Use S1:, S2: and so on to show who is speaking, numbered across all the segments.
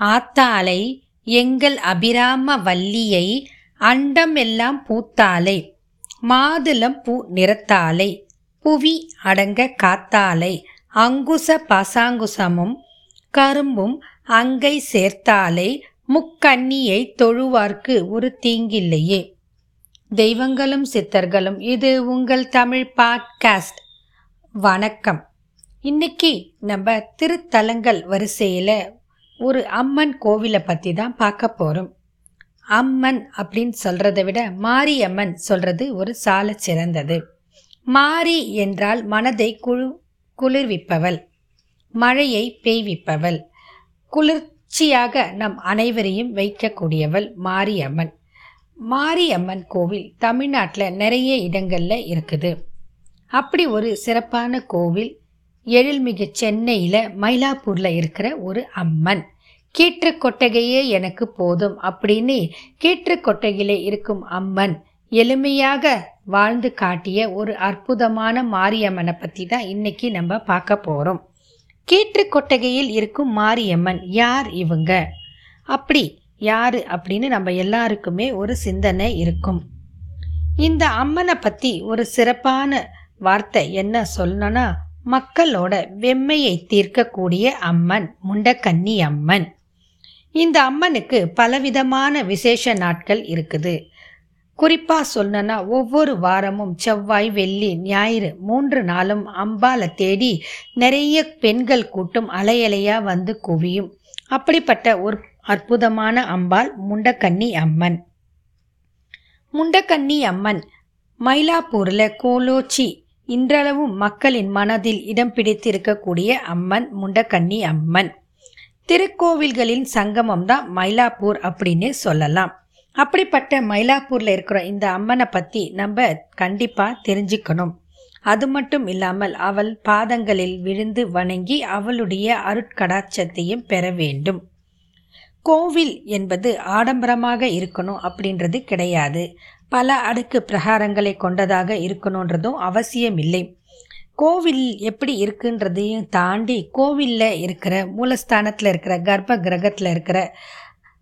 S1: ஆத்தாலை எங்கள் அபிராம வல்லியை அண்டமெல்லாம் பூத்தாலை மாதுளம் பூ நிறத்தாலை புவி அடங்க காத்தாலை அங்குச பாசாங்குசமும் கரும்பும் அங்கை சேர்த்தாலை முக்கண்ணியை தொழுவார்க்கு ஒரு தீங்கில்லையே. தெய்வங்களும் சித்தர்களும் இது உங்கள் தமிழ் பாட்காஸ்ட். வணக்கம். இன்னைக்கு நம்ம திருத்தலங்கள் வரிசையில் ஒரு அம்மன் கோவிலை பற்றி தான் பார்க்க போகிறோம் அம்மன் அப்படின்னு சொல்கிறத விட மாரியம்மன் சொல்கிறது ஒரு சால சிறந்தது. மாரி என்றால் மனதை குழு குளிர்விப்பவள் மழையை பெய்விப்பவள் குளிர்ச்சியாக நம் அனைவரையும் வைக்கக்கூடியவள் மாரியம்மன். மாரியம்மன் கோவில் தமிழ்நாட்டில் நிறைய இடங்களில் இருக்குது. அப்படி ஒரு சிறப்பான கோவில் எழில்மிகு சென்னையில் மயிலாப்பூரில் இருக்கிற ஒரு அம்மன். கீற்று கொட்டகையே எனக்கு போதும் அப்படின்னு கீற்று கொட்டகையிலே இருக்கும் அம்மன் எளிமையாக வாழ்ந்து காட்டிய ஒரு அற்புதமான மாரியம்மனை பற்றி தான் இன்னைக்கு நம்ம பார்க்க போகிறோம் கீற்று கொட்டகையில் இருக்கும் மாரியம்மன் யார் இவங்க? அப்படி யார் அப்படின்னு நம்ம எல்லாருக்குமே ஒரு சிந்தனை இருக்கும். இந்த அம்மனை பற்றி ஒரு சிறப்பான வார்த்தை என்ன சொல்லணும்னா மக்களோட வெம்மையை தீர்க்கக்கூடிய அம்மன் முண்டக்கன்னி அம்மன் இந்த அம்மனுக்கு பலவிதமான விசேஷ நாட்கள் இருக்குது. குறிப்பாக சொல்லணும்னா ஒவ்வொரு வாரமும் செவ்வாய் வெள்ளி ஞாயிறு மூன்று நாளும் அம்பாலை தேடி நிறைய பெண்கள் கூட்டம் அலையலையாக வந்து குவியும். அப்படிப்பட்ட ஒரு அற்புதமான அம்பாள் முண்டக்கன்னி அம்மன் முண்டக்கன்னி அம்மன் மயிலாப்பூரில் கோலோச்சி இன்றளவும் மக்களின் மனதில் இடம் பிடித்திருக்கக்கூடிய அம்மன் முண்டக்கன்னி அம்மன். திருக்கோவில்களின் சங்கமம் தான் மயிலாப்பூர் அப்படின்னு சொல்லலாம். அப்படிப்பட்ட மயிலாப்பூரில் இருக்கிற இந்த அம்மனை பற்றி நம்ம கண்டிப்பாக தெரிஞ்சுக்கணும். அது மட்டும் இல்லாமல் அவள் பாதங்களில் விழுந்து வணங்கி அவளுடைய அருட்கடாட்சத்தையும் பெற வேண்டும். கோவில் என்பது ஆடம்பரமாக இருக்கணும் அப்படின்றது கிடையாது. பல அடுக்கு பிரகாரங்களை கொண்டதாக இருக்கணுன்றதும் அவசியம் இல்லை கோவில் எப்படி இருக்குன்றதையும் தாண்டி கோவிலில் இருக்கிற மூலஸ்தானத்தில் இருக்கிற கர்ப்ப கிரகத்தில் இருக்கிற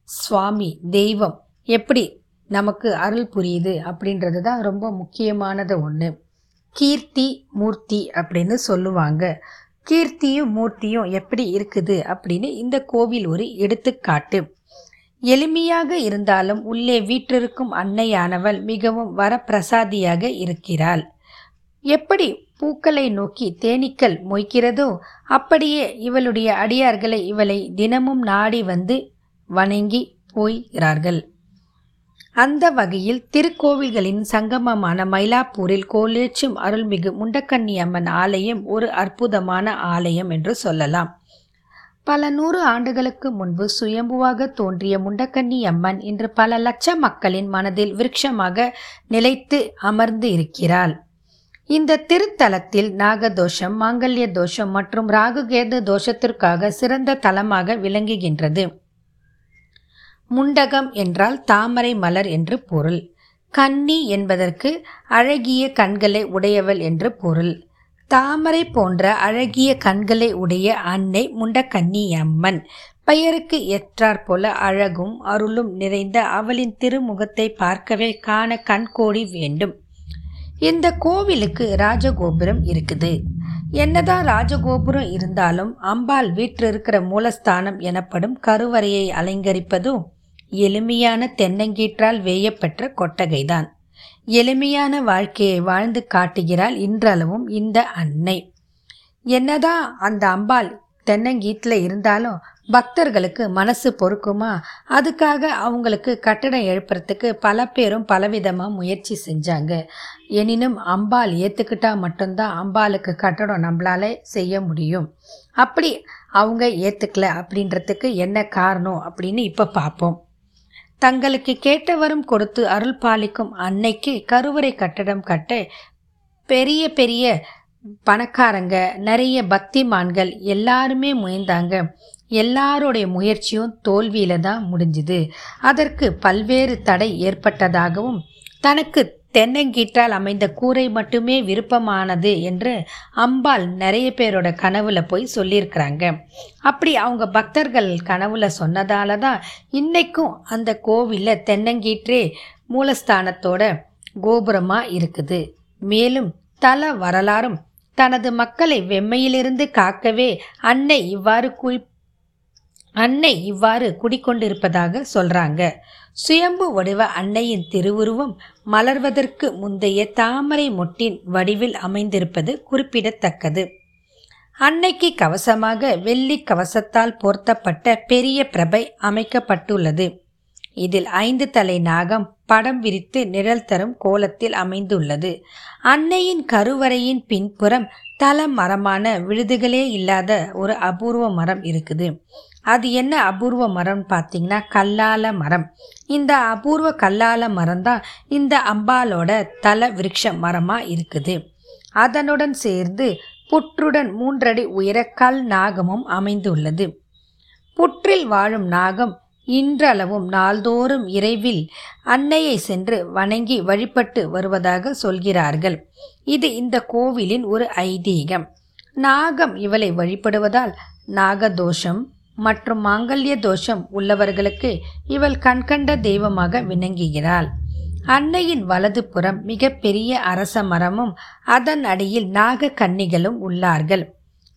S1: சுவாமி தெய்வம் எப்படி நமக்கு அருள் புரியுது அப்படின்றது தான் ரொம்ப முக்கியமானது ஒன்று கீர்த்தி மூர்த்தி அப்படின்னு சொல்லுவாங்க. கீர்த்தியும் மூர்த்தியும் எப்படி இருக்குது அப்படின்னு இந்த கோவில் ஒரு எடுத்துக்காட்டு. எளிமையாக இருந்தாலும் உள்ளே வீற்றிருக்கும் அன்னையானவள் மிகவும் வரப்பிரசாதியாக இருக்கிறாள். எப்படி பூக்களை நோக்கி தேனீக்கள் மொய்க்கிறதோ அப்படியே இவளுடைய அடியார்களை இவளை தினமும் நாடி வந்து வணங்கி போகிறார்கள் அந்த வகையில் திருக்கோவில்களின் சங்கமமான மயிலாப்பூரில் கோலேச்சும் அருள்மிகு முண்டக்கண்ணி அம்மன் ஆலயம் ஒரு அற்புதமான ஆலயம் என்று சொல்லலாம். பல நூறு ஆண்டுகளுக்கு முன்பு சுயம்புவாக தோன்றிய முண்டக்கன்னி அம்மன் இன்று பல லட்ச மக்களின் மனதில் விருட்சமாக நிலைத்து அமர்ந்து இருக்கிறாள். இந்த திருத்தலத்தில் நாகதோஷம் மாங்கல்ய தோஷம் மற்றும் ராகுகேது தோஷத்திற்காக சிறந்த தலமாக விளங்குகின்றது. முண்டகம் என்றால் தாமரை மலர் என்று பொருள். கன்னி என்பதற்கு அழகிய கண்களை உடையவள் என்று பொருள். தாமரை போன்ற அழகிய கண்களை உடைய அன்னை முண்டக்கன்னி அம்மன் பெயருக்கு போல அழகும் அருளும் நிறைந்த அவளின் திருமுகத்தை பார்க்கவே காண கண்கோடி வேண்டும். இந்த கோவிலுக்கு ராஜகோபுரம் இருக்குது. என்னதான் ராஜகோபுரம் இருந்தாலும் அம்பாள் வீட்டில் இருக்கிற மூலஸ்தானம் எனப்படும் கருவறையை அலங்கரிப்பதும் எளிமையான தென்னங்கீற்றால் வேயப்பெற்ற கொட்டகைதான். எளிமையான வாழ்க்கையை வாழ்ந்து காட்டுகிறாள் இன்றளவும் இந்த அன்னை. என்னதான் அந்த அம்பாள் தென்னங்கீட்டில் இருந்தாலும் பக்தர்களுக்கு மனசு பொறுக்குமா? அதுக்காக அவங்களுக்கு கட்டடம் எழுப்புறதுக்கு பல பேரும் பலவிதமாக முயற்சி செஞ்சாங்க. எனினும் அம்பாள் ஏற்றுக்கிட்டா மட்டும்தான் அம்பாளுக்கு கட்டடம் நம்மளால செய்ய முடியும். அப்படி அவங்க ஏற்றுக்கல அப்படின்றதுக்கு என்ன காரணம் அப்படின்னு இப்போ பார்ப்போம். தங்களுக்கு கேட்டவரும் கொடுத்து அருள் பாலிக்கும் அன்னைக்கு கருவறை கட்டடம் கட்ட பெரிய பெரிய பணக்காரங்க நிறைய பக்திமான்கள் எல்லாருமே முயன்றாங்க எல்லாருடைய முயற்சியும் தோல்வியில தான் முடிஞ்சுது. அதற்கு பல்வேறு தடை ஏற்பட்டதாகவும் தனக்கு தென்னங்கீற்றால் அமைந்த கூரை மட்டுமே விருப்பமானது என்று அம்பாள் நிறைய பேரோட கனவுல போய் சொல்லியிருக்கிறாங்க. அப்படி அவங்க பக்தர்கள் கனவுல சொன்னதால தான் இன்னைக்கும் அந்த கோவிலில் தென்னங்கீற்றே மூலஸ்தானத்தோட கோபுரமாக இருக்குது. மேலும் தல வரலாறும் தனது மக்களை வெம்மையிலிருந்து காக்கவே அன்னை இவ்வாறு குறி அன்னை இவ்வாறு குடிக்கொண்டிருப்பதாக சொல்றாங்க. சுயம்பு வடிவ அன்னையின் திருவுருவம் மலர்வதற்கு முந்தைய தாமரை மொட்டின் வடிவில் அமைந்திருப்பது குறிப்பிடத்தக்கது. அன்னைக்கு கவசமாக வெள்ளி கவசத்தால் போர்த்தப்பட்ட பெரிய பிரபை அமைக்கப்பட்டுள்ளது. இதில் ஐந்து தலை நாகம் படம் விரித்து நிழல் தரும் கோலத்தில் அமைந்துள்ளது. அன்னையின் கருவறையின் பின்புறம் தல மரமான விழுதுகளே இல்லாத ஒரு அபூர்வ மரம் இருக்குது. அது என்ன அபூர்வ மரம் பார்த்தீங்கன்னா கல்லால மரம். இந்த அபூர்வ கல்லால மரம் தான் இந்த அம்பாலோட தல விருட்ச மரமாக இருக்குது. அதனுடன் சேர்ந்து புற்றுடன் மூன்றடி உயர கல் நாகமும் அமைந்துள்ளது. புற்றில் வாழும் நாகம் இன்றளவும் நாள்தோறும் இறைவில் அன்னையை சென்று வணங்கி வழிபட்டு வருவதாக சொல்கிறார்கள். இது இந்த கோவிலின் ஒரு ஐதீகம். நாகம் இவளை வழிபடுவதால் நாகதோஷம் மற்றும் மாங்கல்ய தோஷம் உள்ளவர்களுக்கு இவள் கண்கண்ட தெய்வமாக விளங்குகிறாள். அன்னையின் வலது புறம் மிகப்பெரிய அரச மரமும் அதன் அடியில் நாக கன்னிகளும் உள்ளார்கள்.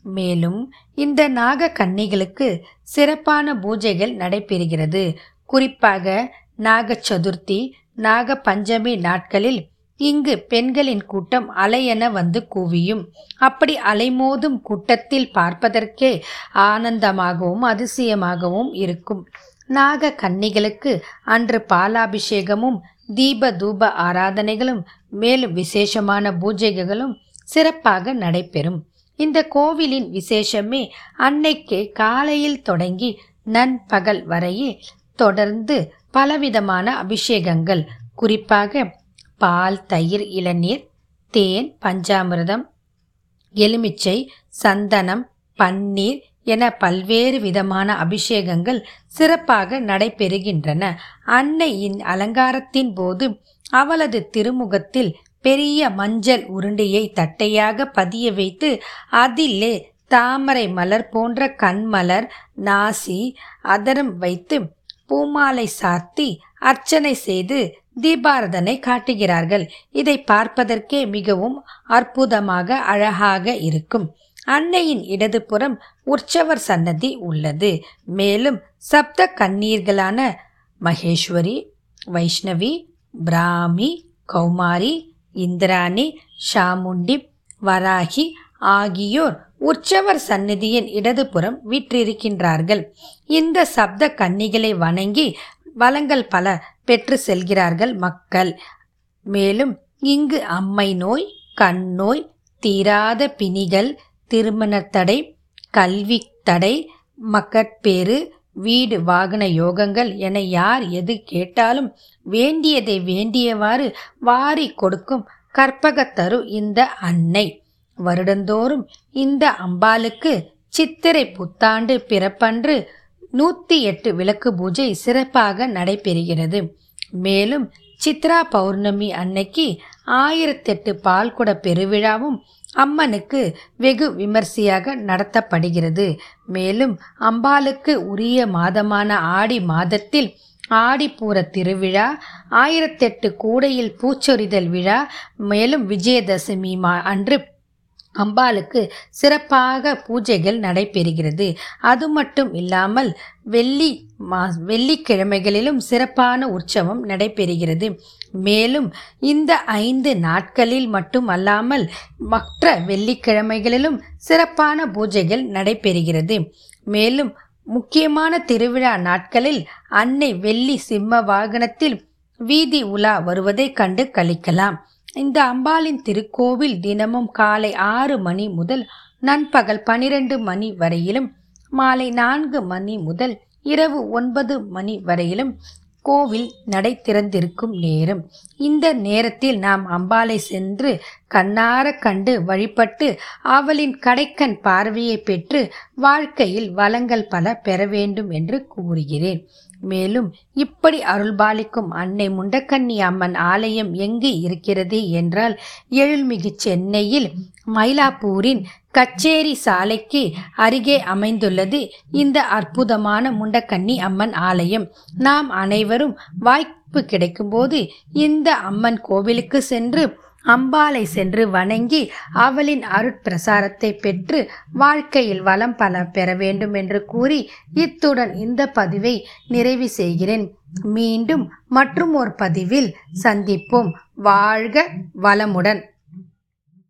S1: மேலும் இந்த நாக கன்னிகளுக்கு சிறப்பான பூஜைகள் நடைபெறுகிறது. குறிப்பாக நாக சதுர்த்தி நாக பஞ்சமி நாட்களில் இங்கு பெண்களின் கூட்டம் அலையென வந்து குவியும். அப்படி அலைமோதும் கூட்டத்தில் பார்ப்பதற்கே ஆனந்தமாகவும் அதிசயமாகவும் இருக்கும். நாக கன்னிகளுக்கு அன்று பாலாபிஷேகமும் தீப தூப ஆராதனைகளும் மேலும் விசேஷமான பூஜைகளும் சிறப்பாக நடைபெறும். இந்த கோவிலின் விசேஷமே அன்னைக்கு காலையில் தொடங்கி நண்பகல் வரையே தொடர்ந்து பலவிதமான அபிஷேகங்கள். குறிப்பாக பால் தயிர் இளநீர் தேன் பஞ்சாமிர்தம் எலுமிச்சை சந்தனம் பன்னீர் என பல்வேறு விதமான அபிஷேகங்கள் சிறப்பாக நடைபெறுகின்றன. அன்னையின் அலங்காரத்தின் போது அவளது திருமுகத்தில் பெரிய மஞ்சள் உருண்டையை தட்டையாக பதிய வைத்து அதிலே தாமரை மலர் போன்ற கண்மலர் நாசி அதரம் வைத்து பூமாலை சாத்தி அர்ச்சனை செய்து தீபாரதனை காட்டுகிறார்கள். இதை பார்ப்பதற்கே மிகவும் அற்புதமாக அழகாக இருக்கும். அன்னையின் இடதுபுறம் உற்சவர் சன்னதி உள்ளது. மேலும் சப்த கண்ணீர்களான மகேஸ்வரி வைஷ்ணவி பிராமி கௌமாரி இந்திராணி ஷாமுண்டி வராகி ஆகியோர் உற்சவர் சந்நிதியின் இடதுபுறம் விற்றிருக்கின்றார்கள். இந்த சப்த கன்னிகளை வணங்கி வளங்கள் பல பெற்று செல்கிறார்கள் மக்கள். மேலும் இங்கு அம்மை நோய் கண் நோய் தீராத பிணிகள் திருமணத்தடை கல்வி தடை மக்கட்பேறு வீடு வாகன யோகங்கள் என யார் எது கேட்டாலும் வேண்டியதை வேண்டியவாறு வாரி கொடுக்கும் கற்பகத்தரு இந்த அன்னை. வருடந்தோறும் இந்த அம்பாளுக்கு சித்திரை புத்தாண்டு பிறப்பன்று நூற்றி எட்டு விளக்கு பூஜை சிறப்பாக நடைபெறுகிறது. மேலும் சித்ரா பௌர்ணமி அன்னைக்கு ஆயிரத்தெட்டு பால்குட பெருவிழாவும் அம்மனுக்கு வெகு விமர்சையாக நடத்தப்படுகிறது. மேலும் அம்பாளுக்கு உரிய மாதமான ஆடி மாதத்தில் ஆடிப்பூர திருவிழா ஆயிரத்தெட்டு கூடையில் பூச்சொரிதல் விழா மேலும் விஜயதசமி மா அன்று அம்பாளுக்கு சிறப்பாக பூஜைகள் நடைபெறுகிறது. அது மட்டும் இல்லாமல் வெள்ளி மா வெள்ளிக்கிழமைகளிலும் சிறப்பான உற்சவம் நடைபெறுகிறது. மேலும் இந்த ஐந்து நாட்களில் மட்டும் அல்லாமல் மற்ற வெள்ளிக்கிழமைகளிலும் சிறப்பான பூஜைகள் நடைபெறுகிறது. மேலும் முக்கியமான திருவிழா நாட்களில் அன்னை வெள்ளி சிம்ம வாகனத்தில் வீதி உலா வருவதை கண்டு கழிக்கலாம் இந்த அம்பாளின் திருக்கோவில் தினமும் காலை ஆறு மணி முதல் நண்பகல் பனிரெண்டு மணி வரையிலும் மாலை நான்கு மணி முதல் இரவு ஒன்பது மணி வரையிலும் கோவில் நடை திறந்திருக்கும் நேரம். இந்த நேரத்தில் நாம் அம்பாளை சென்று கண்ணார கண்டு வழிபட்டு அவளின் கடைக்கண் பார்வையை பெற்று வாழ்க்கையில் வளங்கள் பல பெற வேண்டும் என்று கூறுகிறேன். மேலும் இப்படி அருள்பாலிக்கும் அன்னை முண்டக்கண்ணி அம்மன் ஆலயம் எங்கு இருக்கிறது என்றால் எழில்மிகு சென்னையில் மயிலாப்பூரின் கச்சேரி சாலைக்கு அருகே அமைந்துள்ளது இந்த அற்புதமான முண்டக்கன்னி அம்மன் ஆலயம். நாம் அனைவரும் வாய்ப்பு கிடைக்கும்போது இந்த அம்மன் கோவிலுக்கு சென்று அம்பாளை சென்று வணங்கி அவளின் அருட்பிரசாரத்தை பெற்று வாழ்க்கையில் வளம் பல பெற வேண்டும் என்று கூறி இத்துடன் இந்த பதிவை நிறைவு செய்கிறேன். மீண்டும் மற்றும் ஒரு பதிவில் சந்திப்போம். வாழ்க வளமுடன்.